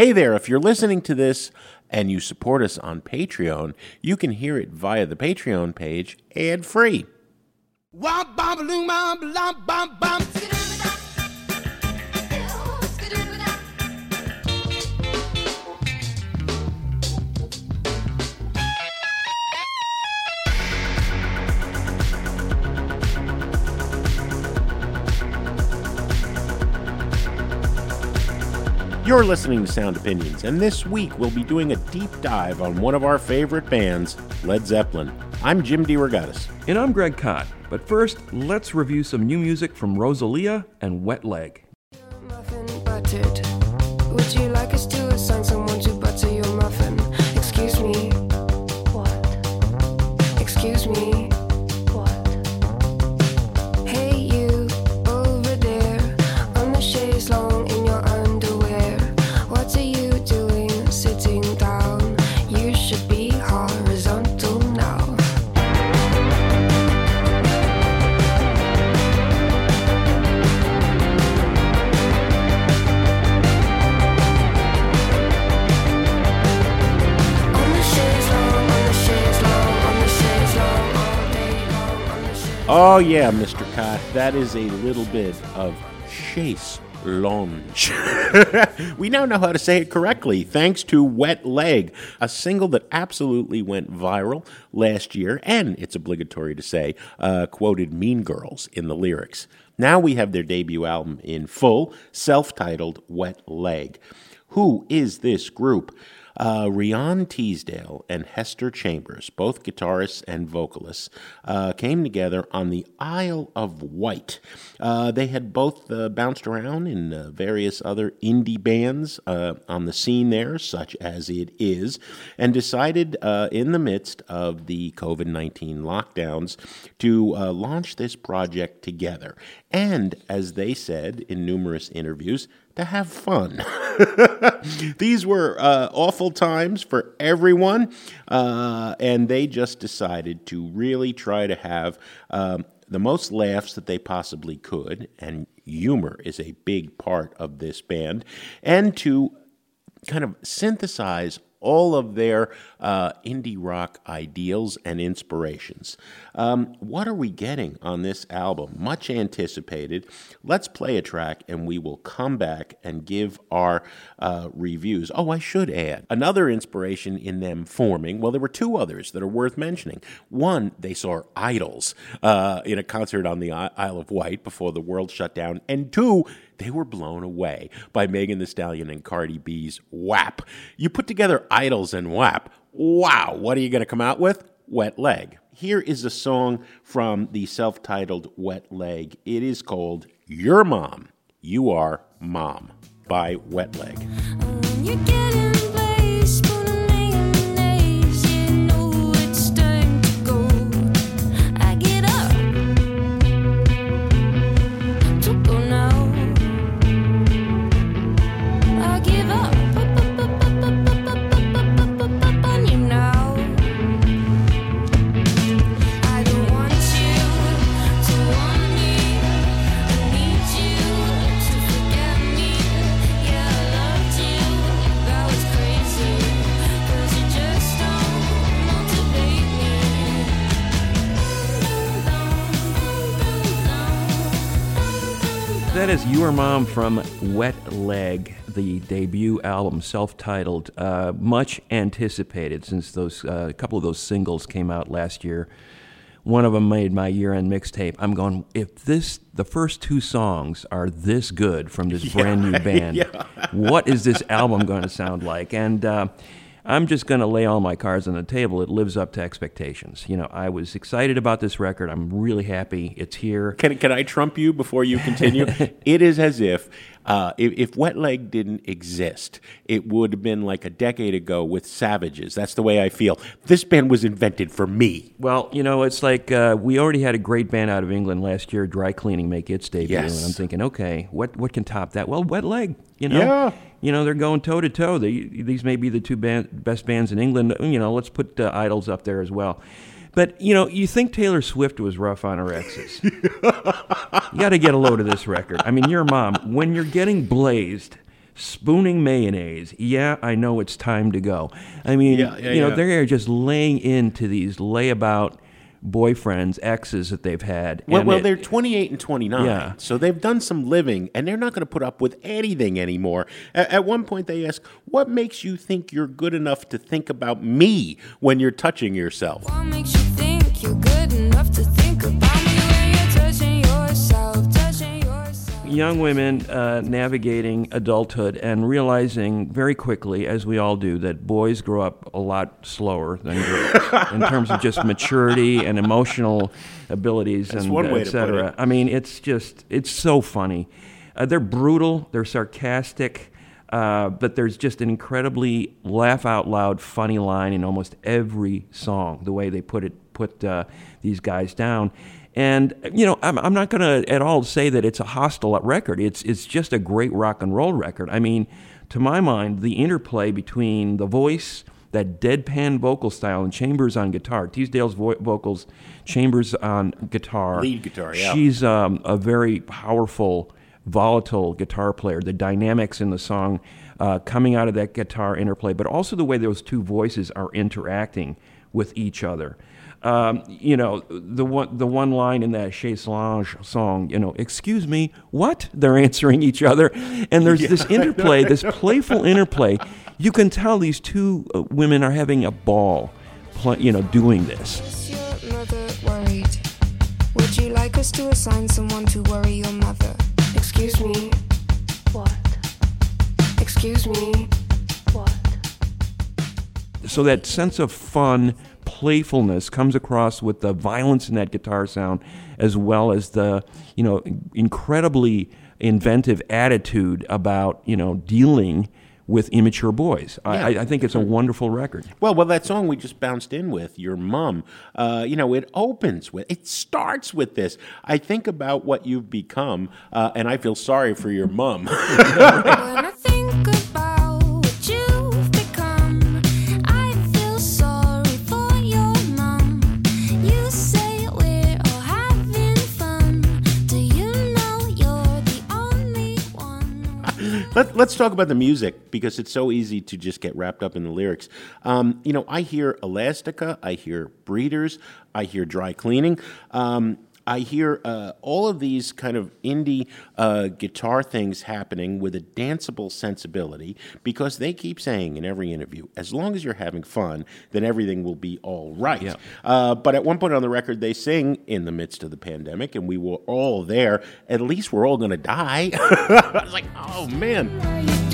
Hey there, if you're listening to this and you support us on Patreon, you can hear it via the Patreon page ad free. You're listening to Sound Opinions, and this week we'll be doing a deep dive on one of our favorite bands, Led Zeppelin. I'm Jim DeRogatis. And I'm Greg Kot. But first, let's review some new music from Rosalia and Wet Leg. Oh, yeah, Mr. Kot, that is a little bit of Chaise Longue. we now know how to say it correctly thanks to Wet Leg, a single that absolutely went viral last year, and it's obligatory to say, uh, quoted Mean Girls in the lyrics. Now we have their debut album in full, self titled Wet Leg. Who is this group? Uh, Rhian Teasdale and Hester Chambers, both guitarists and vocalists, uh, came together on the Isle of Wight. Uh, they had both uh, bounced around in uh, various other indie bands uh, on the scene there, such as It Is, and decided in the midst of the COVID 19 lockdowns to launch this project together. And as they said in numerous interviews, to have fun. These were uh, awful times for everyone, uh, and they just decided to really try to have um, the most laughs that they possibly could, and humor is a big part of this band, and to kind of synthesize all of their uh, indie rock ideals and inspirations. Um, what are we getting on this album? Much anticipated. Let's play a track and we will come back and give our uh, reviews. Oh, I should add another inspiration in them forming. Well, there were two others that are worth mentioning. One, they saw IDLES uh, in a concert on the Isle of Wight before the world shut down. And two, they were blown away by Megan Thee Stallion and Cardi B's WAP. You put together IDLES and WAP. Wow, what are you going to come out with? Wet Leg. Here is a song from the self titled Wet Leg. It is called Your Mom, You Are Mom by Wet Leg. Mm, That is Your Mom from Wet Leg, the debut album, self titled, uh, much anticipated since those uh, a couple of those singles came out last year. One of them made my year end mixtape. I'm going, if this, the first two songs are this good from this brand new band, what is this album going to sound like? And uh, I'm just going to lay all my cards on the table. It lives up to expectations. You know, I was excited about this record. I'm really happy it's here. Can, can I trump you before you continue? it is as if, uh, if if Wet Leg didn't exist, it would have been like a decade ago with Savages. That's the way I feel. This band was invented for me. Well, you know, it's like uh, we already had a great band out of England last year, Dry Cleaning, make its debut, Yes. and I'm thinking, okay, what what can top that? Well, Wet Leg, you know, Yeah. you know, they're going toe to toe. These may be the two band, best bands in England. You know, let's put uh, IDLES up there as well. But you know, you think Taylor Swift was rough on her exes? you got to get a load of this record. I mean, your mom, when you're getting blazed spooning mayonnaise. Yeah, I know it's time to go. I mean, Yeah, yeah, you know, yeah. they're just laying into these layabout boyfriends, exes that they've had. Well, well it- they're 28 and 29. Yeah. So they've done some living, and they're not going to put up with anything anymore. At, at one point, they ask, What makes you think you're good enough to think about me when you're touching yourself? What makes you think you're good enough to think young women uh, navigating adulthood and realizing very quickly, as we all do, that boys grow up a lot slower than girls in terms of just maturity and emotional abilities and one way et to put cetera. it. I mean, it's just it's so funny. Uh, they're brutal. They're sarcastic. Uh, but there's just an incredibly laugh out loud funny line in almost every song. The way they put it, put uh, these guys down, and you know, I'm, I'm not going to at all say that it's a hostile record. It's it's just a great rock and roll record. I mean, to my mind, the interplay between the voice, that deadpan vocal style, and Chambers on guitar, Teasdale's vo- vocals, Chambers on guitar, Lead guitar, yeah. She's um, a very powerful, volatile guitar player. The dynamics in the song uh, coming out of that guitar interplay, but also the way those two voices are interacting with each other. Um, you know, the one the one line in that Chaise Longue song, you know, excuse me, what? They're answering each other, and there's this interplay, this playful interplay. You can tell these two uh, women are having a ball, pl- you know, doing this. Is your mother worried? Would you like us to assign someone to worry your mother? Excuse me. What? Excuse me. What? so that sense of fun, playfulness comes across with the violence in that guitar sound, as well as the you know incredibly inventive attitude about you know dealing with immature boys. I, I, I think it's a wonderful record. Well, well, that song we just bounced in with, "Your Mum," uh, you know, it opens with, it starts with this. I think about what you've become, uh, and I feel sorry for your mum. Let, let's talk about the music because it's so easy to just get wrapped up in the lyrics. Um, you know, I hear Elastica, I hear Breeders, I hear Dry Cleaning. Um, I hear uh, all of these kind of indie uh, guitar things happening with a danceable sensibility because they keep saying in every interview, as long as you're having fun, then everything will be all right. Yeah. Uh, but at one point on the record, they sing in the midst of the pandemic, and we were all there. At least we're all going to die. I was like, oh man.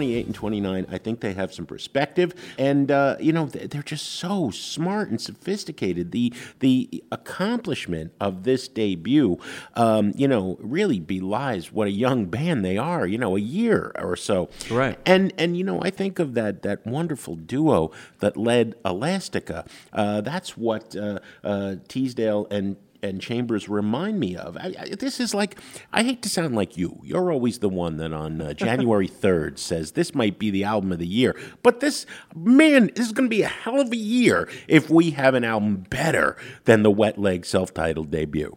28 and 29, I think they have some perspective, and uh, you know they're just so smart and sophisticated. The the accomplishment of this debut, um, you know, really belies what a young band they are. You know, a year or so, Right. And and you know, I think of that that wonderful duo that led Elastica. Uh, that's what uh, uh, Teasdale and and Chambers remind me of. I, I, this is like I hate to sound like you. You're always the one that on uh, January third says this might be the album of the year. But this man, this is going to be a hell of a year if we have an album better than the Wet Leg self-titled debut.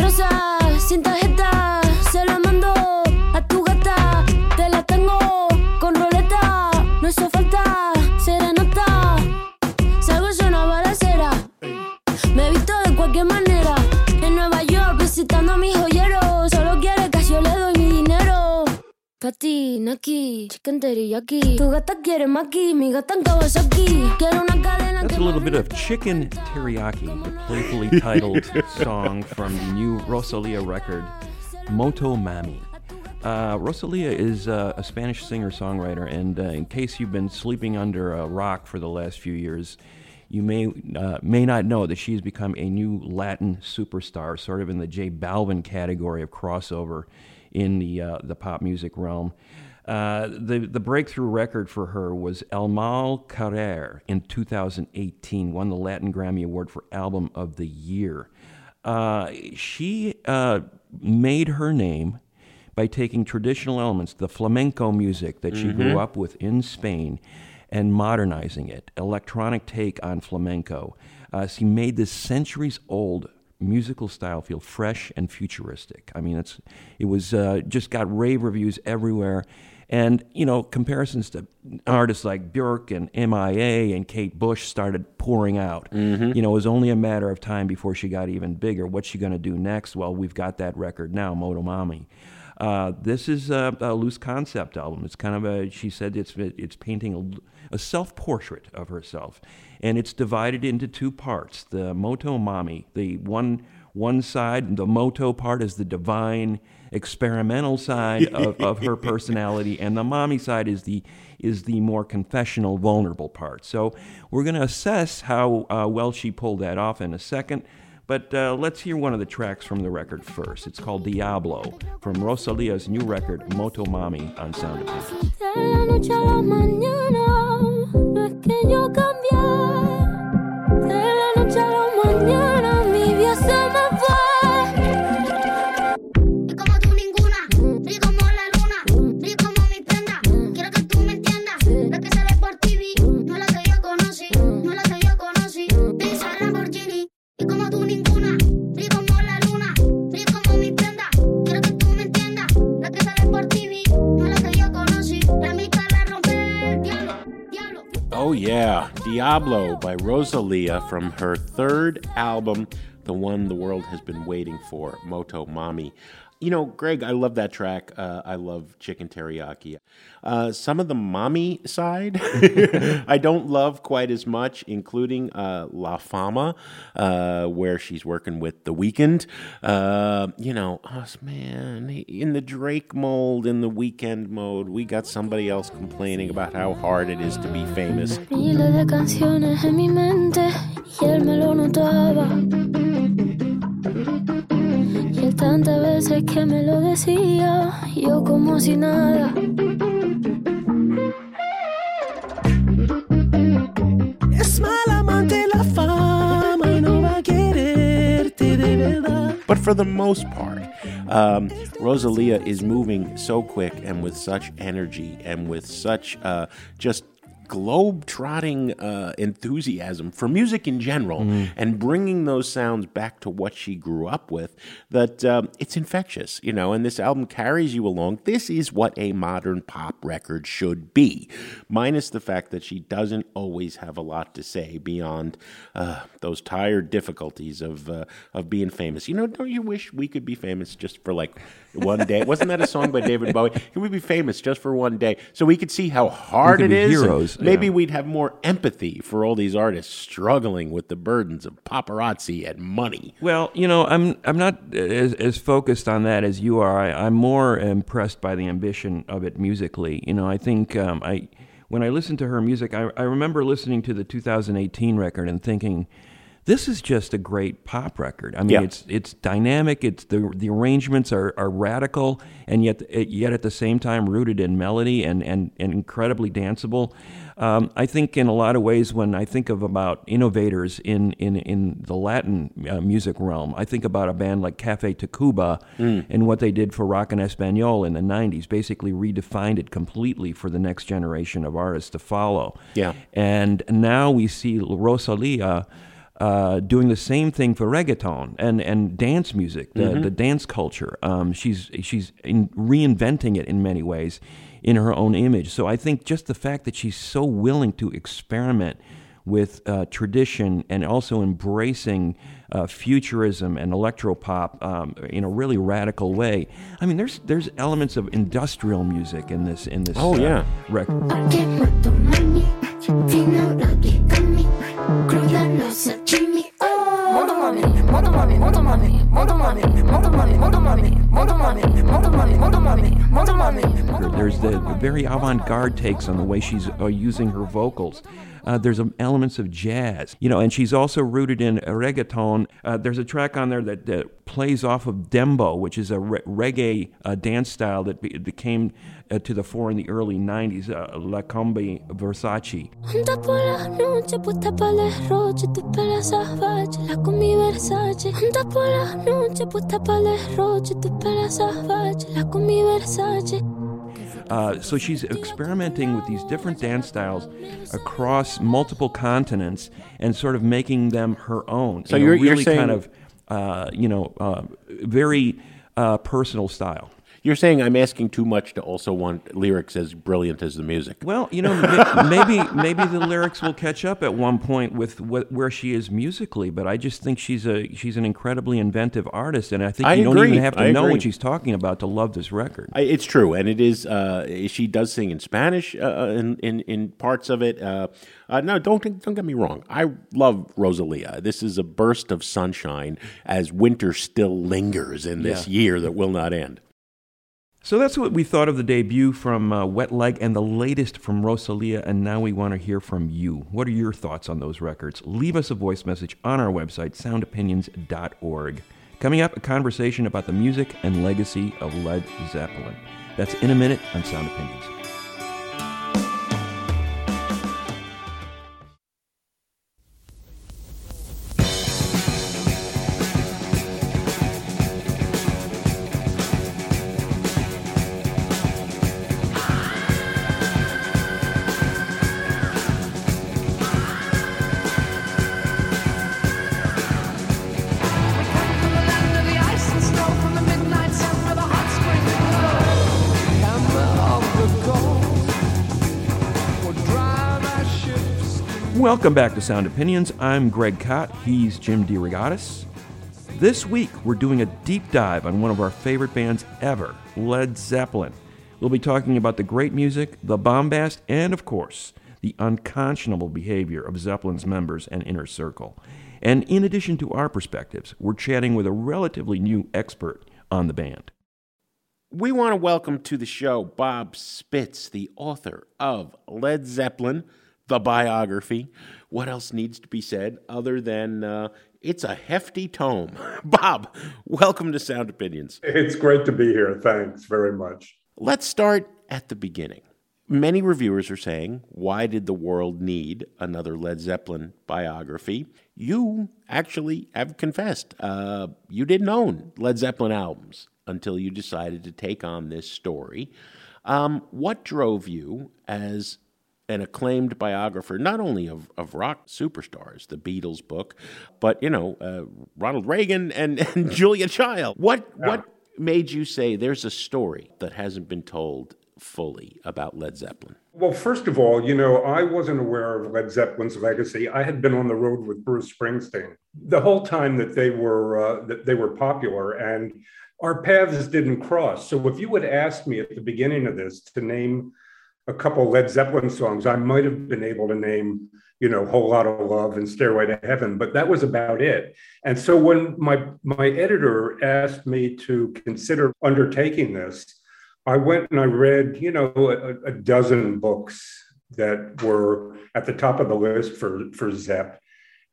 Rosa, visto de cualquier manera. En Nueva York visitando a mis joyeros, solo quiere que yo le doy mi dinero. Pati, Naki, chicken teriyaki. Tu gata quiere maki, mi gata en Kawasaki. Quiero una cadena That's a little bit of Chicken Teriyaki, the playfully titled song from the new Rosalia record, Moto Mami. Uh, Rosalia is uh, a Spanish singer songwriter, and uh, in case you've been sleeping under a rock for the last few years, you may uh, may not know that she's become a new Latin superstar, sort of in the J Balvin category of crossover in the uh, the pop music realm. Uh, the the breakthrough record for her was El Mal Querer in 2018, won the Latin Grammy Award for Album of the Year. Uh, she uh, made her name by taking traditional elements, the flamenco music that she grew up with in Spain, and modernizing it, electronic take on flamenco. Uh, she made this centuries old musical style feel fresh and futuristic. I mean, it's it was uh, just got rave reviews everywhere, and you know comparisons to artists like Björk and MIA and Kate Bush started pouring out. You know, it was only a matter of time before she got even bigger. What's she going to do next? Well, we've got that record now, Motomami. Uh, this is a, a loose concept album. It's kind of a. She said it's it's painting a, a self portrait of herself, and it's divided into two parts. The Moto Mami, the one one side, the Moto part is the divine experimental side of, of her personality, and the Mommy side is the is the more confessional, vulnerable part. So we're going to assess how uh, well she pulled that off in a second. But uh, let's hear one of the tracks from the record first. It's called Diablo from Rosalia's new record, Moto Mami, on Sound Opinions. De que yo cambié. Diablo by Rosalia from her third album, the one the world has been waiting for, Moto Mami. You know, Greg, I love that track. Uh, I love Chicken Teriyaki. Uh, some of the mommy side, I don't love quite as much, including uh, La Fama, uh, where she's working with The Weeknd. Uh, you know, us, man, in the Drake mold, in the Weeknd mode, we got somebody else complaining about how hard it is to be famous. Él me lo notaba. Y él tantas veces que me lo decía, yo como si nada. Es mala amante la fama y no va a quererte de verdad. But for the most part, um, Rosalia is moving so quick and with such energy and with such uh, just globe trotting uh, enthusiasm for music in general and bringing those sounds back to what she grew up with that um, it's infectious, you know, and this album carries you along. This is what a modern pop record should be, minus the fact that she doesn't always have a lot to say beyond uh, those tired difficulties of uh, of being famous. You know, don't you wish we could be famous just for like one day? Wasn't that a song by David Bowie? Can we be famous just for one day so we could see how hard it is? heroes, Maybe yeah. we'd have more empathy for all these artists struggling with the burdens of paparazzi and money. Well, you know, I'm I'm not as, as focused on that as you are. I, I'm more impressed by the ambition of it musically. You know, I think um, I when I listen to her music, I, I remember listening to the 2018 record and thinking, this is just a great pop record. I mean, Yeah. it's it's dynamic. It's the the arrangements are, are radical and yet yet at the same time rooted in melody and and, and incredibly danceable. Um, I think in a lot of ways, when I think of about innovators in in, in the Latin uh, music realm, I think about a band like Cafe Tacuba and what they did for rock en español in the '90s. Basically, redefined it completely for the next generation of artists to follow. Yeah. And now we see Rosalia uh, doing the same thing for reggaeton and, and dance music, the, the dance culture. Um, she's she's in reinventing it in many ways in her own image. So I think just the fact that she's so willing to experiment with uh, tradition and also embracing uh, futurism and electropop um, in a really radical way. I mean, there's there's elements of industrial music in this in this Oh, uh, yeah. record. ブともども There's the, very very avant-garde takes on the way she's uh, using her vocals. Uh, there's um, elements of jazz, you know, and she's also rooted in reggaeton. Uh, there's a track on there that, that, plays off of dembow, which is a re- reggae uh, dance style that, be, that came uh, to the fore in the early 90s, uh, La Combi Versace. Anda por la noche puesta para el derroche, tu pela salvaje, la con mi Versace. Anda por la noche puesta para el derroche, tu pela salvaje, la con mi Versace. Uh, so she's experimenting with these different dance styles across multiple continents and sort of making them her own. So in a you're- you're really saying- kind of, uh, you know, uh, very uh, personal style. You're saying I'm asking too much to also want lyrics as brilliant as the music. Well, you know, maybe maybe the lyrics will catch up at one point with where she is musically, but I just think she's a she's an incredibly inventive artist, and I think I you don't even have to I know agree. what she's talking about to love this record. I, it's true, and it is. Uh, she does sing in Spanish uh, in, in in parts of it. Uh, uh, no, don't don't get me wrong. I love Rosalia. This is a burst of sunshine as winter still lingers in this Yeah. year that will not end. So that's what we thought of the debut from uh, Wet Leg and the latest from Rosalia, and now we want to hear from you. What are your thoughts on those records? Leave us a voice message on our website, soundopinions.org. Coming up, a conversation about the music and legacy of Led Zeppelin. That's in a minute on Sound Opinions. Welcome back to Sound Opinions. I'm Greg Kot. He's Jim DeRogatis. This week, we're doing a deep dive on one of our favorite bands ever, Led Zeppelin. We'll be talking about the great music, the bombast, and of course, the unconscionable behavior of Zeppelin's members and inner circle. And in addition to our perspectives, we're chatting with a relatively new expert on the band. We want to welcome to the show Bob Spitz, the author of Led Zeppelin, the biography. What else needs to be said other than uh, it's a hefty tome? Bob, welcome to Sound Opinions. It's great to be here. Thanks very much. Let's start at the beginning. Many reviewers are saying, why did the world need another Led Zeppelin biography? You actually have confessed uh, you didn't own Led Zeppelin albums until you decided to take on this story. Um, what drove you as an acclaimed biographer, not only of, of rock superstars, the Beatles book, but, you know, uh, Ronald Reagan and, and Julia Child? What, what made you say there's a story that hasn't been told fully about Led Zeppelin? Well, first of all, you know, I wasn't aware of Led Zeppelin's legacy. I had been on the road with Bruce Springsteen the whole time that they were uh, that they were popular, and our paths didn't cross. So, if you would ask me at the beginning of this to name a couple Led Zeppelin songs, I might have been able to name, you know, "Whole Lotta Love" and "Stairway to Heaven," but that was about it. And so, when my my editor asked me to consider undertaking this. I went and I read, you know, a, a dozen books that were at the top of the list for for Zepp,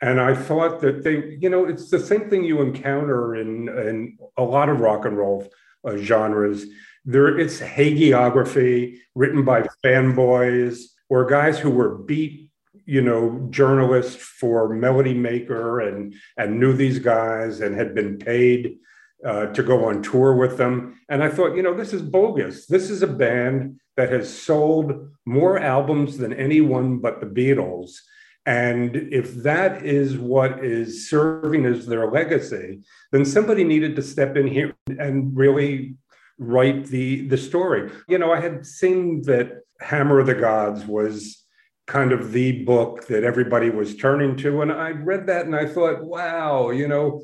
and I thought that they, you know, it's the same thing you encounter in in a lot of rock and roll uh, genres. There, it's hagiography written by fanboys or guys who were beat, you know, journalists for Melody Maker and and knew these guys and had been paid uh, to go on tour with them. And I thought, you know, this is bogus. This is a band that has sold more albums than anyone but the Beatles. And if that is what is serving as their legacy, then somebody needed to step in here and really write the, the story. You know, I had seen that Hammer of the Gods was kind of the book that everybody was turning to. And I read that and I thought, wow, you know,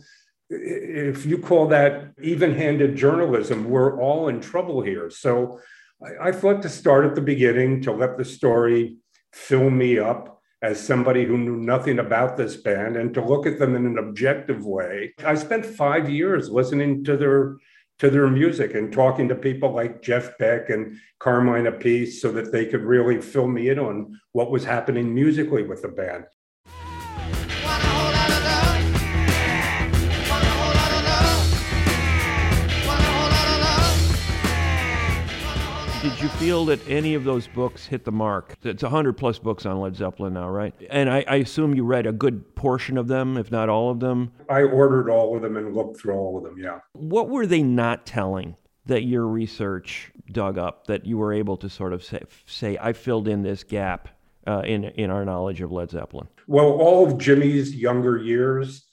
if you call that even-handed journalism, we're all in trouble here. So I, I, thought to start at the beginning to let the story fill me up as somebody who knew nothing about this band and to look at them in an objective way. I spent five years listening to their to their music and talking to people like Jeff Beck and Carmine Appice so that they could really fill me in on what was happening musically with the band. Did you feel that any of those books hit the mark? It's 100 plus books on Led Zeppelin now, right? And I, I assume you read a good portion of them, if not all of them. I ordered all of them and looked through all of them, yeah. What were they not telling that your research dug up that you were able to sort of say, say I filled in this gap uh, in, in our knowledge of Led Zeppelin? Well, all of Jimmy's younger years,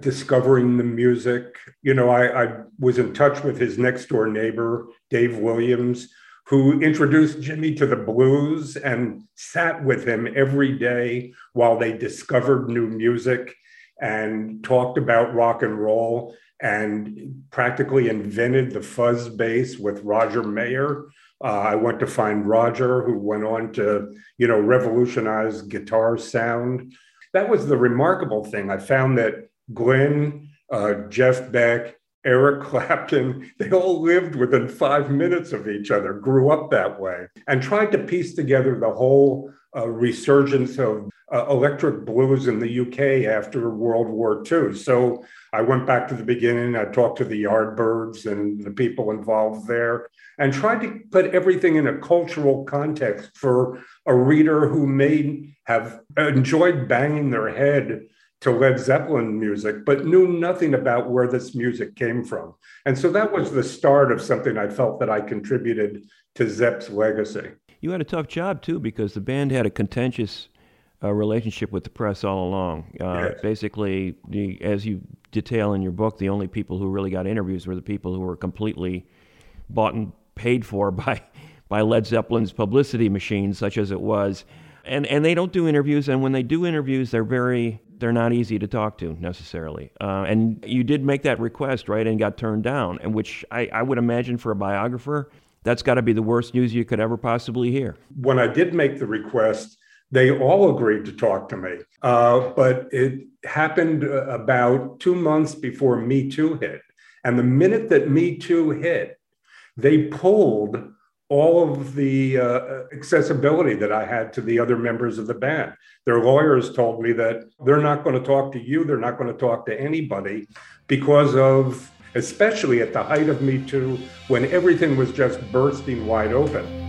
discovering the music. You know, I, I was in touch with his next door neighbor, Dave Williams, who introduced Jimmy to the blues and sat with him every day while they discovered new music and talked about rock and roll and practically invented the fuzz bass with Roger Mayer. Uh, I went to find Roger, who went on to, you know, revolutionize guitar sound. That was the remarkable thing. I found that Glenn, uh, Jeff Beck, Eric Clapton, they all lived within five minutes of each other, grew up that way, and tried to piece together the whole uh, resurgence of uh, electric blues in the UK after World War II. So I went back to the beginning. I talked to the Yardbirds and the people involved there and tried to put everything in a cultural context for a reader who may have enjoyed banging their head to Led Zeppelin music, but knew nothing about where this music came from. And so that was the start of something I felt that I contributed to Zepp's legacy. You had a tough job too because the band had a contentious uh, relationship with the press all along. Uh, Yes. Basically, the, as you detail in your book, the only people who really got interviews were the people who were completely bought and paid for by by Led Zeppelin's publicity machine, such as it was. And and they don't do interviews, and when they do interviews, they're very they're not easy to talk to necessarily. Uh, and you did make that request, right, and got turned down, and which I, I would imagine for a biographer, that's got to be the worst news you could ever possibly hear. When I did make the request, they all agreed to talk to me. Uh, but it happened uh, about two months before Me Too hit. And the minute that Me Too hit, they pulled all of the uh, accessibility that I had to the other members of the band. Their lawyers told me that they're not going to talk to you, they're not going to talk to anybody because of, especially at the height of Me Too, when everything was just bursting wide open.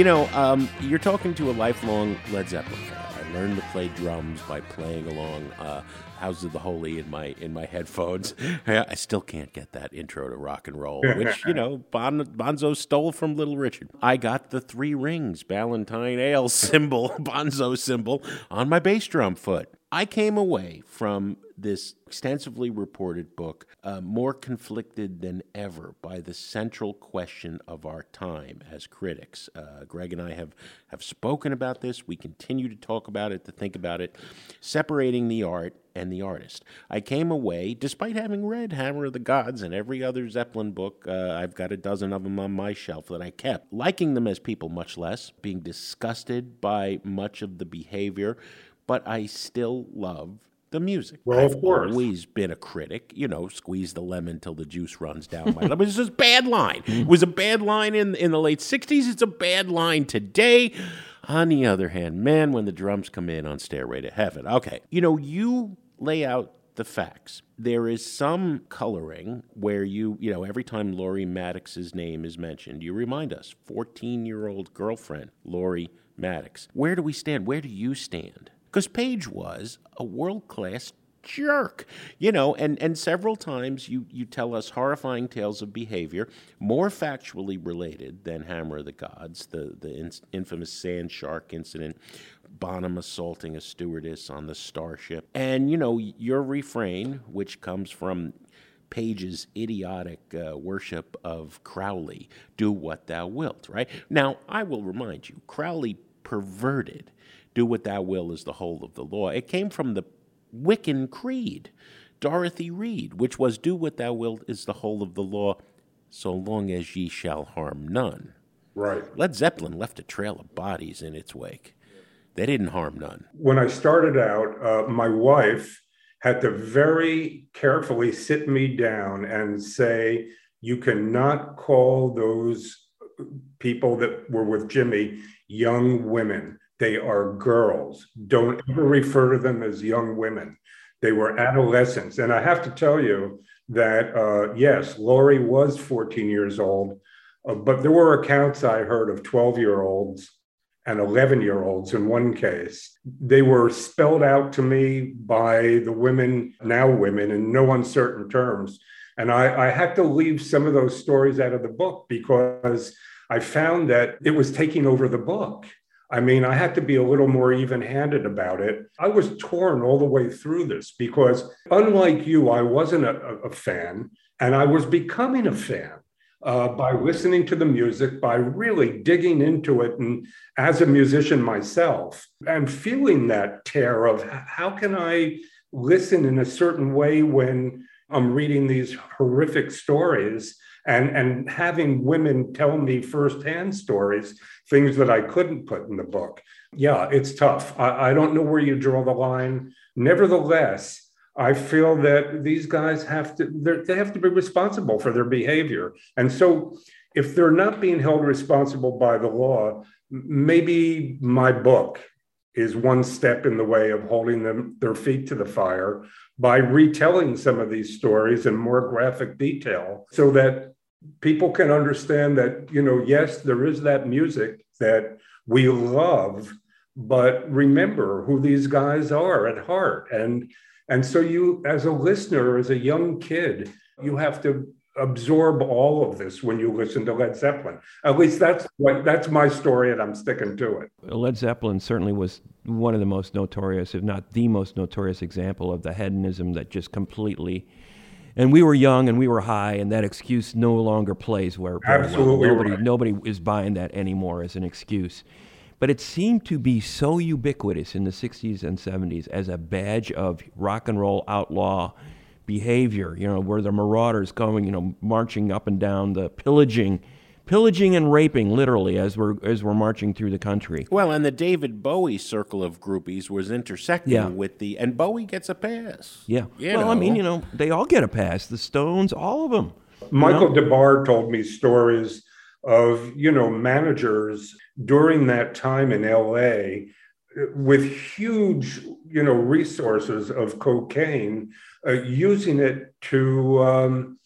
You know, um, you're talking to a lifelong Led Zeppelin fan. I learned to play drums by playing along uh, "House of the Holy" in my in my headphones. I still can't get that intro to rock and roll, which you know bon, Bonzo stole from Little Richard. I got the three rings Ballantine Ale symbol, Bonzo symbol, on my bass drum foot. I came away from this extensively reported book uh, more conflicted than ever by the central question of our time as critics. Uh, Greg and I have, have spoken about this. We continue to talk about it, to think about it, separating the art and the artist. I came away, despite having read Hammer of the Gods and every other Zeppelin book, uh, I've got a dozen of them on my shelf that I kept, liking them as people much less, being disgusted by much of the behavior, but I still love the music. Well, of I've course. always been a critic. You know, squeeze the lemon till the juice runs down my. It was just a bad line. Mm-hmm. It was a bad line in in the late '60s. It's a bad line today. On the other hand, man, when the drums come in on Stairway to Heaven, okay, you know, you lay out the facts. There is some coloring where you, you know, every time Lori Mattix's name is mentioned, you remind us, 14 year old girlfriend, Lori Mattix. Where do we stand? Where do you stand? Because Page was a world class jerk you know and and several times you you tell us horrifying tales of behavior more factually related than hammer of the gods the the in, infamous sand shark incident bonham assaulting a stewardess on the starship and you know your refrain which comes from Page's idiotic uh, worship of Crowley, do what thou wilt, right? Now, I will remind you, Crowley perverted Do what thou will is the whole of the law. It came from the Wiccan Creed, Dorothy Reed, which was do what thou wilt is the whole of the law, so long as ye shall harm none. Right. Led Zeppelin left a trail of bodies in its wake. They didn't harm none. When I started out, uh, my wife had to very carefully sit me down and say, You cannot call those people that were with Jimmy young women. They are girls. Don't ever refer to them as young women. They were adolescents. And I have to tell you that, uh, yes, Lori was 14 years old, uh, but there were accounts I heard of 12 year olds and 11 year olds in one case. They were spelled out to me by the women, now women, in no uncertain terms. And I, I had to leave some of those stories out of the book because I found that it was taking over the book. I mean, I had to be a little more even handed about it. I was torn all the way through this because, unlike you, I wasn't a, a fan and I was becoming a fan. Uh, by listening to the music, by really digging into it, and as a musician myself, I'm feeling that tear of how can I listen in a certain way when I'm reading these horrific stories and, and having women tell me firsthand stories, things that I couldn't put in the book. Yeah, it's tough. I, I don't know where you draw the line. Nevertheless, I feel that these guys have to they have to be responsible for their behavior. And so if they're not being held responsible by the law, maybe my book is one step in the way of holding them their feet to the fire by retelling some of these stories in more graphic detail so that people can understand that you know yes there is that music that we love but remember who these guys are at heart. And and so you as a listener as a young kid you have to absorb all of this when you listen to Led Zeppelin. At least that's what that's my story, and I'm sticking to it. Led Zeppelin certainly was one of the most notorious, if not the most notorious example of the hedonism that just completely. And we were young and we were high, and that excuse no longer plays where very well. Absolutely nobody right. nobody is buying that anymore as an excuse. But it seemed to be so ubiquitous in the 60s and 70s as a badge of rock and roll outlaw behavior, you know, where the marauders going, you know, marching up and down the pillaging, pillaging and raping literally as we're as we're marching through the country. Well, and the David Bowie circle of groupies was intersecting Yeah. with the, and Bowie gets a pass. Yeah. You well, I mean, you know, they all get a pass. The Stones, all of them. Michael Des Barres told me stories of you know managers during that time in LA uh, with huge you know resources of cocaine uh, using it to um,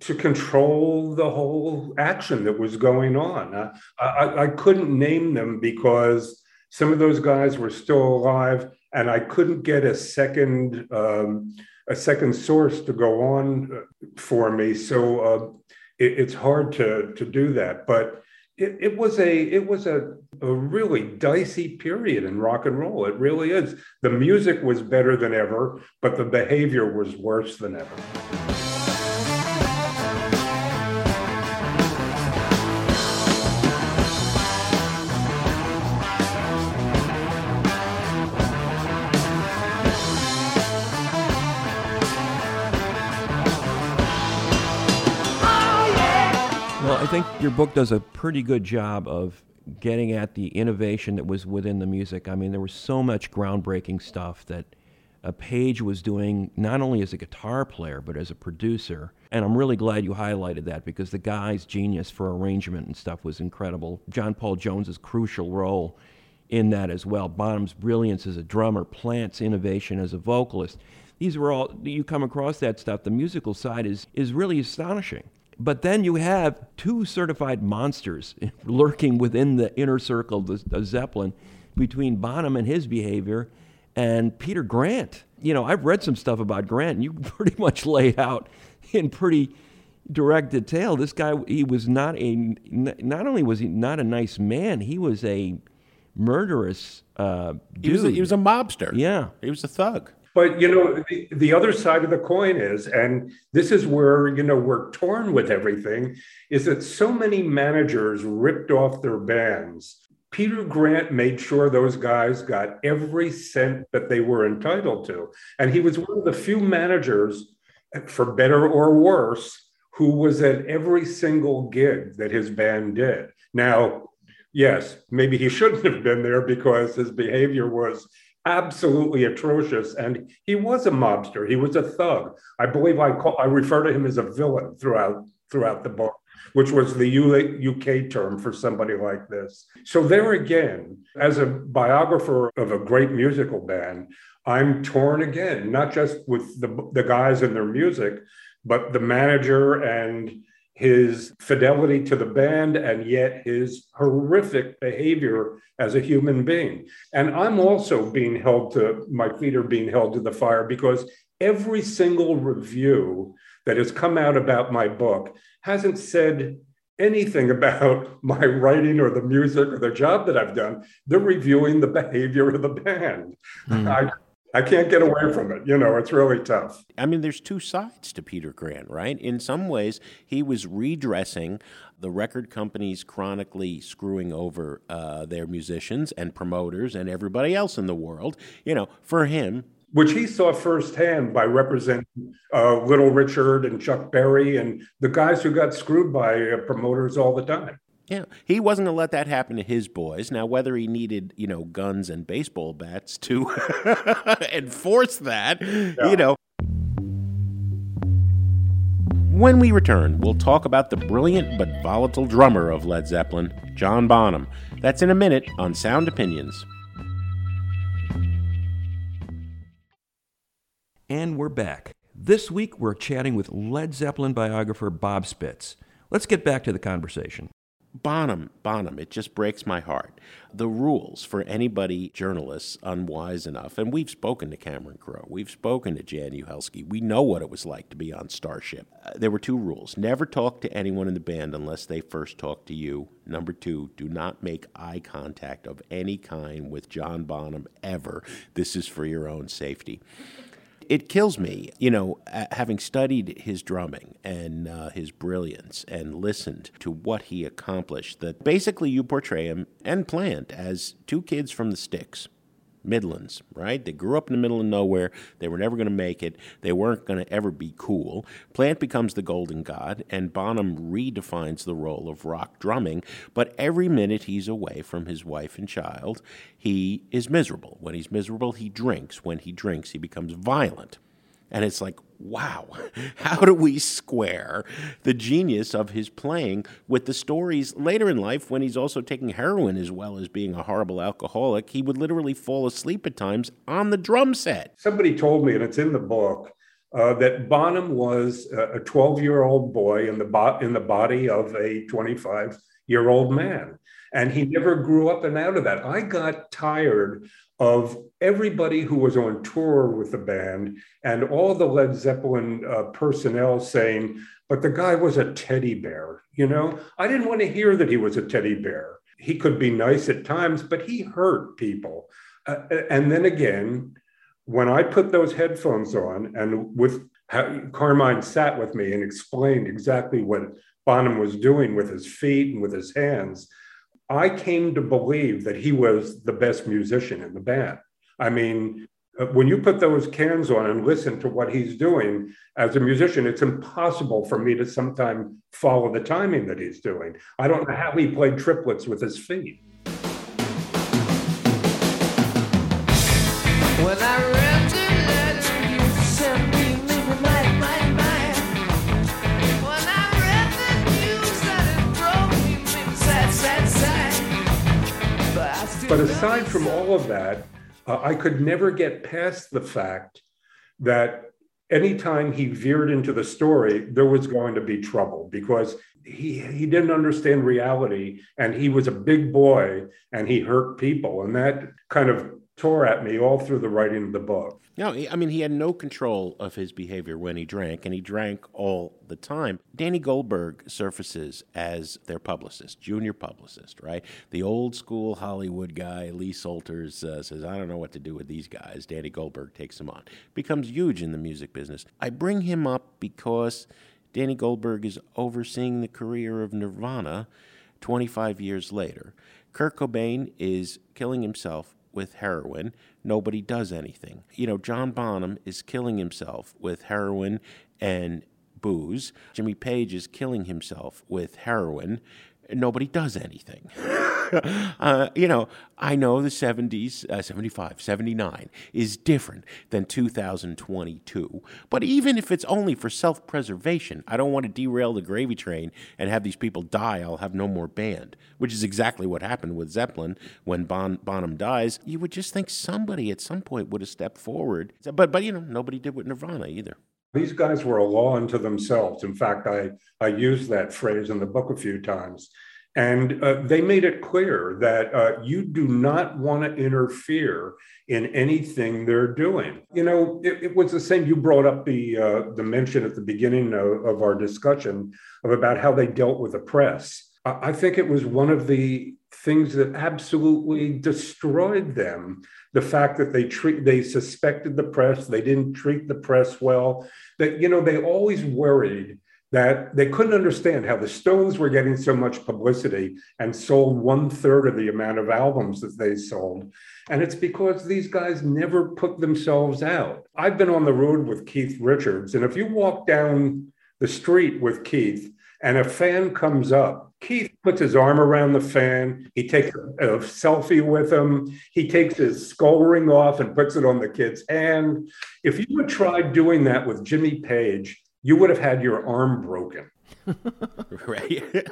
to control the whole action that was going on. I, I, I couldn't name them because some of those guys were still alive, and I couldn't get a second um, a second source to go on uh, for me. So uh, it, it's hard to to do that, but. It, it was a it was a, a really dicey period in rock and roll. It really is. The music was better than ever, but the behavior was worse than ever. Well, I think your book does a pretty good job of getting at the innovation that was within the music. I mean, there was so much groundbreaking stuff that uh, Page was doing not only as a guitar player but as a producer. And I'm really glad you highlighted that because the guy's genius for arrangement and stuff was incredible. John Paul Jones's crucial role in that as well. Bonham's brilliance as a drummer, Plant's innovation as a vocalist. These were all you come across that stuff. The musical side is is really astonishing. But then you have two certified monsters lurking within the inner circle of, the, of Zeppelin between Bonham and his behavior and Peter Grant. You know, I've read some stuff about Grant, and you pretty much laid out in pretty direct detail. This guy, he was not a, not only was he not a nice man, he was a murderous uh, dude. He was, a, he was a mobster. Yeah. He was a thug. But you know, the, the other side of the coin is, and this is where you know we're torn with everything, is that so many managers ripped off their bands Peter Grant made sure those guys got every cent that they were entitled to. And he was one of the few managers, for better or worse, who was at every single gig that his band did. Now, yes, maybe he shouldn't have been there because his behavior was absolutely atrocious and he was a mobster he was a thug i believe i call i refer to him as a villain throughout throughout the book which was the UK term for somebody like this. So, there again, as a biographer of a great musical band, I'm torn again, not just with the, the guys and their music, but the manager and his fidelity to the band and yet his horrific behavior as a human being. And I'm also being held to, my feet are being held to the fire because every single review that has come out about my book hasn't said anything about my writing or the music or the job that I've done. They're reviewing the behavior of the band. Mm. I, I can't get away from it. You know, it's really tough. I mean, there's two sides to Peter Grant, right? In some ways, he was redressing the record companies chronically screwing over uh, their musicians and promoters and everybody else in the world. You know, for him, which he saw firsthand by representing uh, Little Richard and Chuck Berry and the guys who got screwed by uh, promoters all the time. Yeah, he wasn't going to let that happen to his boys. Now, whether he needed, you know, guns and baseball bats to enforce that, yeah. you know. When we return, we'll talk about the brilliant but volatile drummer of Led Zeppelin, John Bonham. That's in a minute on Sound Opinions. And we're back. This week we're chatting with Led Zeppelin biographer Bob Spitz. Let's get back to the conversation. Bonham, Bonham, it just breaks my heart. The rules for anybody, journalists, unwise enough, and we've spoken to Cameron Crowe, we've spoken to Jaan Uhelszki, we know what it was like to be on Starship. Uh, there were two rules never talk to anyone in the band unless they first talk to you. Number two, do not make eye contact of any kind with John Bonham ever. This is for your own safety it kills me, you know, having studied his drumming and uh, his brilliance and listened to what he accomplished, that basically you portray him and Plant as two kids from the sticks. Midlands, right? They grew up in the middle of nowhere. They were never going to make it. They weren't going to ever be cool. Plant becomes the golden god, and Bonham redefines the role of rock drumming. But every minute he's away from his wife and child, he is miserable. When he's miserable, he drinks. When he drinks, he becomes violent. And it's like, wow, how do we square the genius of his playing with the stories later in life when he's also taking heroin as well as being a horrible alcoholic? He would literally fall asleep at times on the drum set. Somebody told me, and it's in the book, uh, that Bonham was a 12 year old boy in the, bo- in the body of a 25 year old man. And he never grew up and out of that. I got tired of everybody who was on tour with the band and all the Led Zeppelin uh, personnel saying, but the guy was a teddy bear. You know, I didn't want to hear that he was a teddy bear. He could be nice at times, but he hurt people. Uh, and then again, when I put those headphones on and with Carmine sat with me and explained exactly what Bonham was doing with his feet and with his hands, I came to believe that he was the best musician in the band. I mean, uh, when you put those cans on and listen to what he's doing as a musician, it's impossible for me to sometimes follow the timing that he's doing. I don't know how he played triplets with his feet. When I But aside from all of that, uh, I could never get past the fact that anytime he veered into the story, there was going to be trouble because he, he didn't understand reality and he was a big boy and he hurt people. And that kind of tore at me all through the writing of the book. No, I mean, he had no control of his behavior when he drank, and he drank all the time. Danny Goldberg surfaces as their publicist, junior publicist, right? The old school Hollywood guy, Lee Solters, uh, says, I don't know what to do with these guys. Danny Goldberg takes him on. Becomes huge in the music business. I bring him up because Danny Goldberg is overseeing the career of Nirvana 25 years later. Kurt Cobain is killing himself with heroin. Nobody does anything. You know, John Bonham is killing himself with heroin and booze. Jimmy Page is killing himself with heroin. Nobody does anything. uh, you know, I know the 70s, uh, 75, 79 is different than 2022. But even if it's only for self preservation, I don't want to derail the gravy train and have these people die. I'll have no more band, which is exactly what happened with Zeppelin when bon- Bonham dies. You would just think somebody at some point would have stepped forward. But, but you know, nobody did with Nirvana either. These guys were a law unto themselves. In fact, I, I used that phrase in the book a few times. And uh, they made it clear that uh, you do not want to interfere in anything they're doing. You know, it, it was the same. You brought up the uh, the mention at the beginning of, of our discussion of about how they dealt with the press. I, I think it was one of the things that absolutely destroyed them. The fact that they treat they suspected the press, they didn't treat the press well. That you know they always worried that they couldn't understand how the Stones were getting so much publicity and sold one third of the amount of albums that they sold. And it's because these guys never put themselves out. I've been on the road with Keith Richards, and if you walk down the street with Keith and a fan comes up, Keith puts his arm around the fan. He takes a, a selfie with him. He takes his skull ring off and puts it on the kid's hand. If you had tried doing that with Jimmy Page, you would have had your arm broken. right?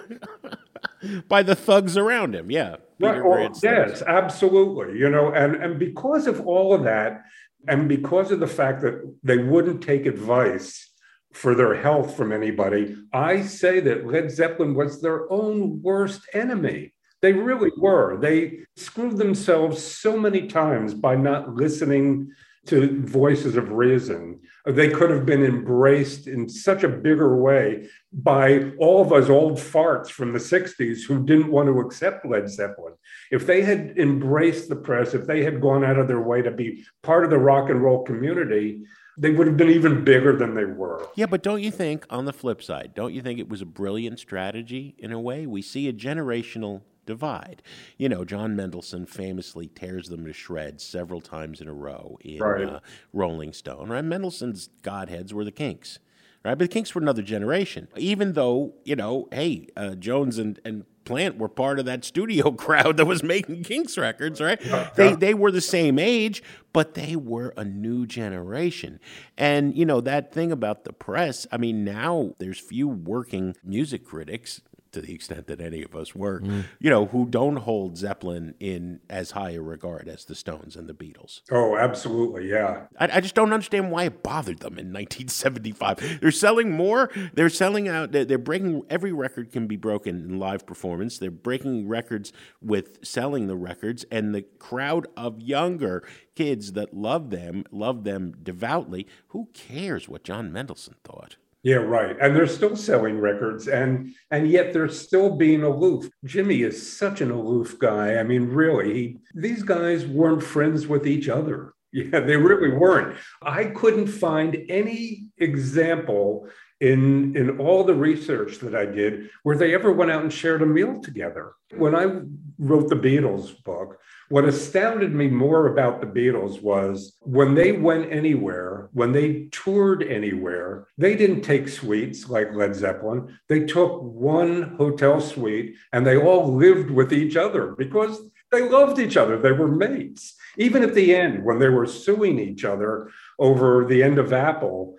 By the thugs around him, yeah. Right, or- yes, thugs. absolutely. You know, and and because of all of that, and because of the fact that they wouldn't take advice for their health from anybody, I say that Led Zeppelin was their own worst enemy. They really were. They screwed themselves so many times by not listening to voices of reason. They could have been embraced in such a bigger way by all of us old farts from the 60s who didn't want to accept Led Zeppelin. If they had embraced the press, if they had gone out of their way to be part of the rock and roll community, they would have been even bigger than they were. Yeah, but don't you think, on the flip side, don't you think it was a brilliant strategy in a way? We see a generational divide. You know, John Mendelsohn famously tears them to shreds several times in a row in Right. uh, Rolling Stone. Right? Mendelsohn's godheads were the Kinks. Right, but the Kinks were another generation. Even though you know, hey, uh, Jones and, and Plant were part of that studio crowd that was making Kinks records, right? They they were the same age, but they were a new generation. And you know that thing about the press. I mean, now there's few working music critics to the extent that any of us work, mm. you know, who don't hold Zeppelin in as high a regard as the Stones and the Beatles. Oh, absolutely. Yeah. I, I just don't understand why it bothered them in 1975. They're selling more. They're selling out. They're, they're breaking every record can be broken in live performance. They're breaking records with selling the records, and the crowd of younger kids that love them love them devoutly. Who cares what John Mendelsohn thought? Yeah, right. And they're still selling records and and yet they're still being aloof. Jimmy is such an aloof guy. I mean, really, he, these guys weren't friends with each other. Yeah, they really weren't. I couldn't find any example in in all the research that I did where they ever went out and shared a meal together. When I wrote the Beatles book, what astounded me more about the Beatles was when they went anywhere, when they toured anywhere, they didn't take suites like Led Zeppelin. They took one hotel suite and they all lived with each other because they loved each other. They were mates. Even at the end, when they were suing each other over the end of Apple,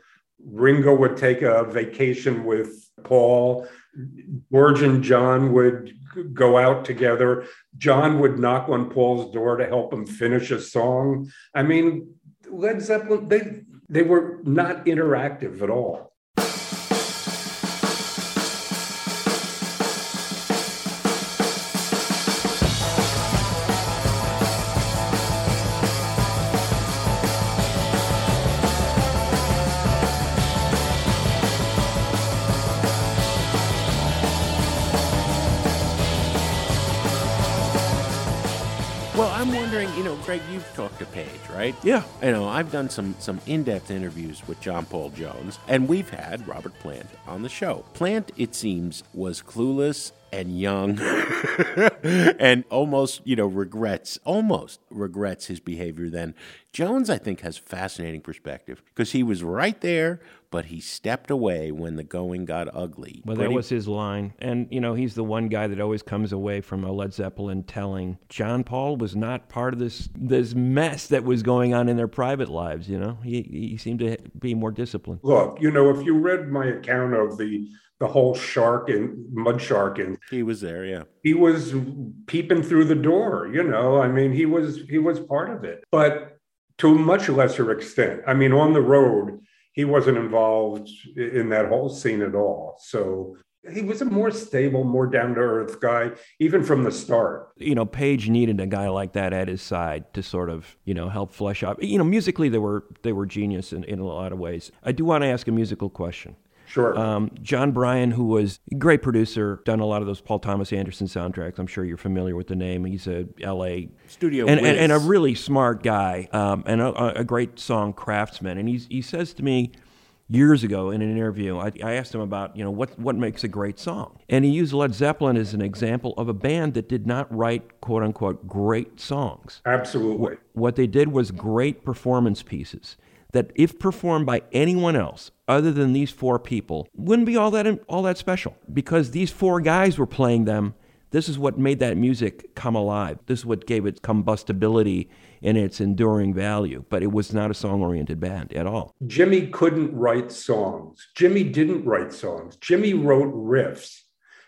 Ringo would take a vacation with Paul. George and John would go out together. John would knock on Paul's door to help him finish a song. I mean, Led Zeppelin, they they were not interactive at all. Greg, you've talked to Page, right? Yeah. You know, I've done some some in-depth interviews with John Paul Jones, and we've had Robert Plant on the show. Plant, it seems, was clueless and young and almost, you know, regrets, almost regrets his behavior then. Jones, I think, has fascinating perspective because he was right there, but he stepped away when the going got ugly. Well, that was his line. And, you know, he's the one guy that always comes away from a Led Zeppelin telling John Paul was not part of this this mess that was going on in their private lives, you know? He, he seemed to be more disciplined. Look, you know, if you read my account of the the whole shark and mud shark and he was there, yeah. he was peeping through the door you know i mean he was he was part of it but to a much lesser extent i mean on the road he wasn't involved in that whole scene at all so he was a more stable more down to earth guy even from the start You know, Page needed a guy like that at his side to sort of, you know, help flesh out. You know, musically they were they were genius in, in a lot of ways. I do want to ask a musical question. Sure Um, Jon Brion, who was a great producer, done a lot of those Paul Thomas Anderson soundtracks. I'm sure you're familiar with the name. He's a L.A. Studio and, and, and a really smart guy, um, and a, a great song craftsman. And he's, he says to me years ago in an interview, I, I asked him about you know what what makes a great song, and he used Led Zeppelin as an example of a band that did not write quote unquote great songs. absolutely What they did was great performance pieces that, if performed by anyone else other than these four people, wouldn't be all that all that special because these four guys were playing them. This is what made that music come alive. This is what gave it combustibility and its enduring value. But it was not a song-oriented band at all. Jimmy couldn't write songs. Jimmy didn't write songs. Jimmy wrote riffs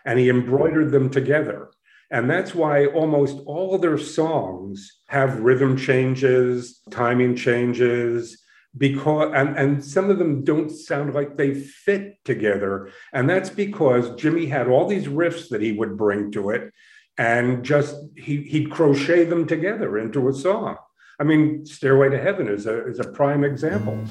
and he embroidered them together. And that's why almost all their songs have rhythm changes, timing changes, because and, and some of them don't sound like they fit together. And that's because Jimmy had all these riffs that he would bring to it and just he he'd crochet them together into a song. I mean, Stairway to Heaven is a is a prime example.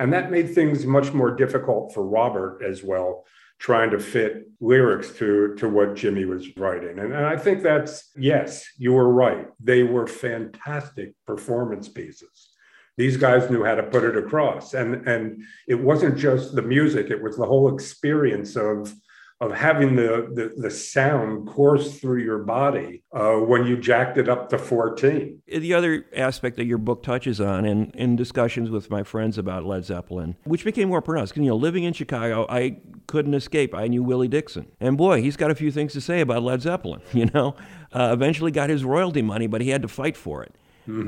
And that made things much more difficult for Robert as well, trying to fit lyrics to, to what Jimmy was writing. And, and I think that's, yes, you were right. They were fantastic performance pieces. These guys knew how to put it across. And, and it wasn't just the music, it was the whole experience of, of having the, the, the sound course through your body uh, when you jacked it up to 14. The other aspect that your book touches on, and in discussions with my friends about Led Zeppelin, which became more pronounced, you know, living in Chicago, I couldn't escape. I knew Willie Dixon, and boy, he's got a few things to say about Led Zeppelin. You know, uh, eventually got his royalty money, but he had to fight for it.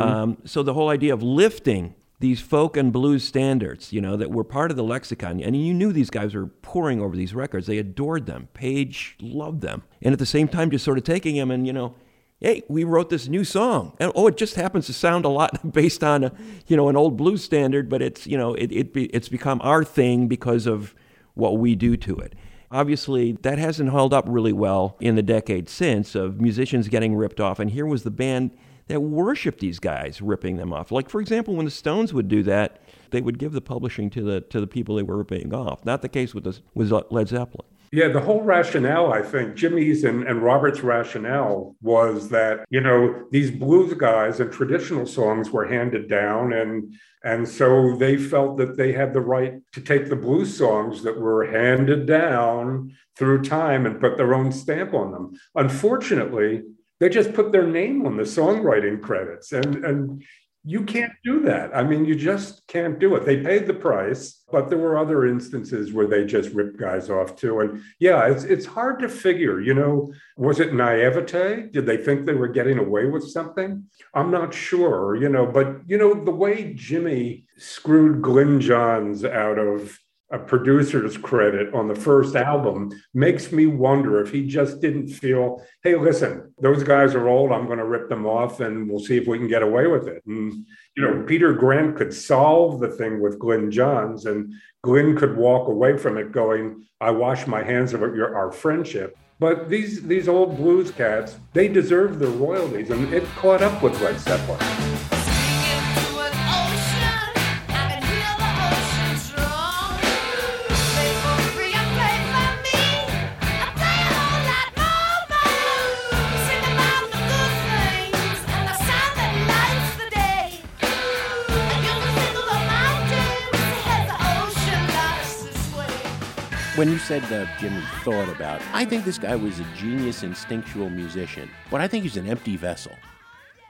Um, so the whole idea of lifting these folk and blues standards, you know, that were part of the lexicon. And you knew these guys were pouring over these records. They adored them. Page loved them. And at the same time, just sort of taking them and, you know, hey, we wrote this new song. And oh, it just happens to sound a lot based on, a, you know, an old blues standard, but it's, you know, it, it be, it's become our thing because of what we do to it. Obviously, that hasn't held up really well in the decade since of musicians getting ripped off. And here was the band that worshiped these guys ripping them off. Like for example, when the Stones would do that, they would give the publishing to the to the people they were ripping off. Not the case with this with Led Zeppelin. Yeah, the whole rationale, I think, Jimmy's and, and Robert's rationale was that, you know, these blues guys and traditional songs were handed down and and so they felt that they had the right to take the blues songs that were handed down through time and put their own stamp on them. Unfortunately, they just put their name on the songwriting credits and and you can't do that. I mean, you just can't do it. They paid the price, but there were other instances where they just ripped guys off too. And yeah, it's it's hard to figure, you know, was it naivete? Did they think they were getting away with something? I'm not sure, you know, but you know, the way Jimmy screwed Glyn Johns out of a producer's credit on the first album makes me wonder if he just didn't feel, hey, listen, those guys are old. I'm going to rip them off and we'll see if we can get away with it. And, you know, Peter Grant could solve the thing with Glyn Johns and Glenn could walk away from it going, I wash my hands of your, our friendship. But these, these old blues cats, they deserve their royalties and it caught up with Led Zeppelin. When you said uh, Jimmy thought about, I think this guy was a genius, instinctual musician, but I think he's an empty vessel.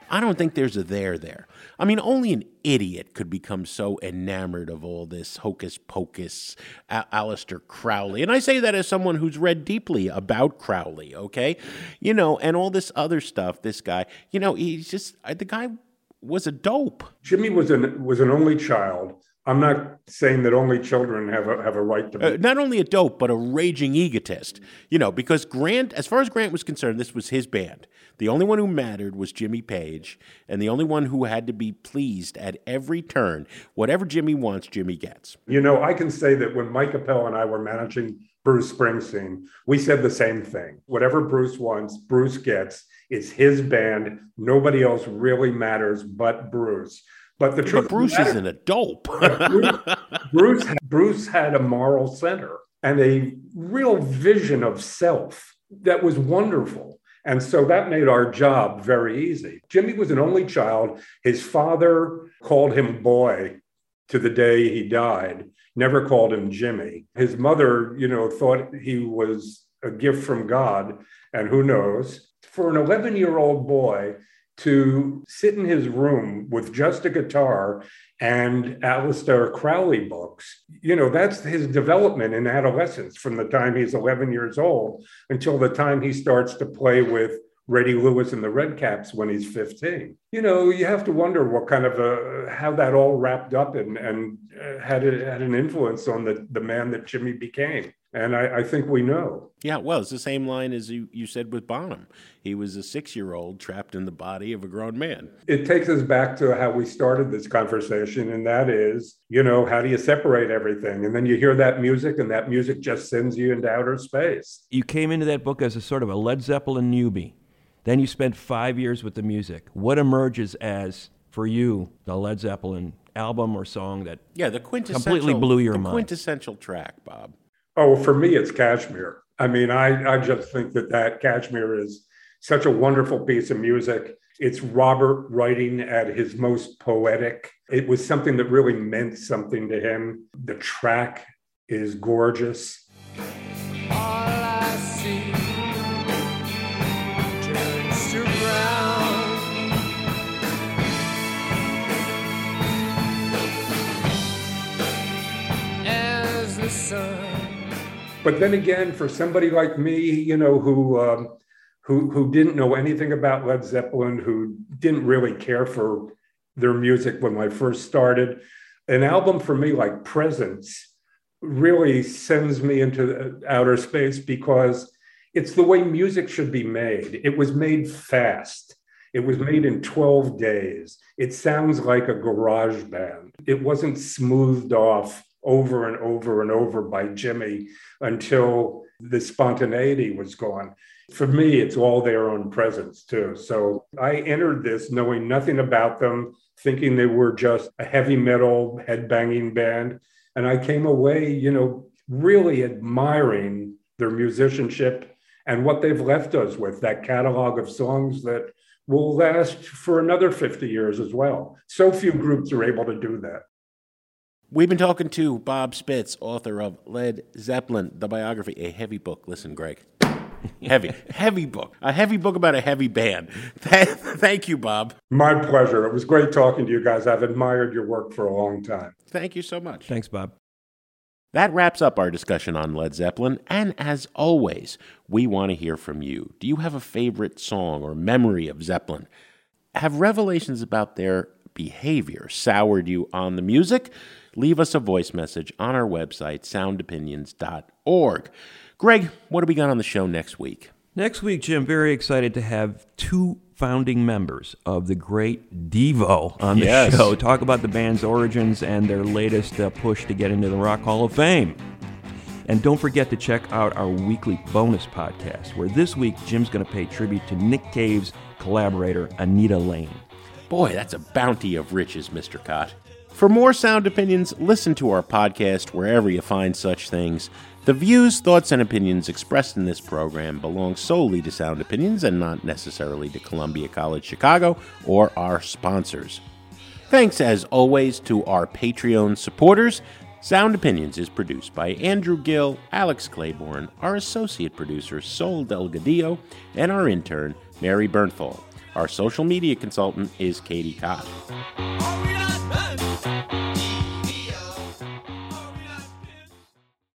I don't think there's a there there. I mean, only an idiot could become so enamored of all this hocus pocus, a- Aleister Crowley. And I say that as someone who's read deeply about Crowley, okay? You know, and all this other stuff, this guy, you know, he's just, uh, the guy was a dope. Jimmy was an was an only child. I'm not saying that only children have a, have a right to be. Uh, not only a dope, but a raging egotist. You know, because Grant, as far as Grant was concerned, this was his band. The only one who mattered was Jimmy Page, and the only one who had to be pleased at every turn. Whatever Jimmy wants, Jimmy gets. You know, I can say that when Mike Appel and I were managing Bruce Springsteen, we said the same thing. Whatever Bruce wants, Bruce gets. It's his band. Nobody else really matters but Bruce. But the truth But Bruce of the matter- isn't a dope. Bruce, Bruce, Bruce had a moral center and a real vision of self that was wonderful. And so that made our job very easy. Jimmy was an only child. His father called him boy to the day he died, never called him Jimmy. His mother, you know, thought he was a gift from God. And who knows? For an 11 year old boy to sit in his room with just a guitar and Aleister Crowley books. You know, that's his development in adolescence from the time he's 11 years old until the time he starts to play with Reddy Lewis and the Redcaps when he's 15. You know, you have to wonder what kind of a, how that all wrapped up and, and uh, had, a, had an influence on the, the man that Jimmy became. And I, I think we know. yeah, well, it's the same line as you, you said with Bonham. He was a six year old trapped in the body of a grown man. It takes us back to how we started this conversation, and that is, you know, how do you separate everything? And then you hear that music, and that music just sends you into outer space. You came into that book as a sort of a Led Zeppelin newbie. Then you spent five years with the music. What emerges as, for you, the Led Zeppelin album or song that Yeah, the quintessential Completely blew your the mind. quintessential track, Bob. Oh, for me, it's Kashmir. I mean, I, I just think that that Kashmir is such a wonderful piece of music. It's Robert writing at his most poetic. It was something that really meant something to him. The track is gorgeous. But then again, for somebody like me, you know, who um, who who didn't know anything about Led Zeppelin, who didn't really care for their music when I first started, an album for me like Presence really sends me into outer space because it's the way music should be made. It was made fast. It was made in 12 days. It sounds like a garage band. It wasn't smoothed off over and over and over by Jimmy until the spontaneity was gone. For me, it's all their own presence too. So I entered this knowing nothing about them, thinking they were just a heavy metal headbanging band. And I came away, you know, really admiring their musicianship and what they've left us with that catalog of songs that will last for another 50 years as well. So few groups are able to do that. We've been talking to Bob Spitz, author of Led Zeppelin, the biography, a heavy book. Listen, Greg. heavy, heavy book. A heavy book about a heavy band. Thank you, Bob. My pleasure. It was great talking to you guys. I've admired your work for a long time. Thank you so much. Thanks, Bob. That wraps up our discussion on Led Zeppelin. And as always, we want to hear from you. Do you have a favorite song or memory of Zeppelin? Have revelations about their behavior soured you on the music? Leave us a voice message on our website, soundopinions.org. Greg, what do we got on the show next week? Next week, Jim, very excited to have two founding members of the great Devo on the Yes. show. Talk about the band's origins and their latest uh, push to get into the Rock Hall of Fame. And don't forget to check out our weekly bonus podcast, where this week Jim's going to pay tribute to Nick Cave's collaborator, Anita Lane. Boy, that's a bounty of riches, Mr. Kot. For more sound opinions, listen to our podcast wherever you find such things. The views, thoughts, and opinions expressed in this program belong solely to Sound Opinions and not necessarily to Columbia College Chicago or our sponsors. Thanks, as always, to our Patreon supporters Sound Opinions is produced by Andrew Gill, Alex Claiborne, our associate producer, Sol Delgadillo, and our intern, Mary Bernthal. Our social media consultant is Katie Cobb.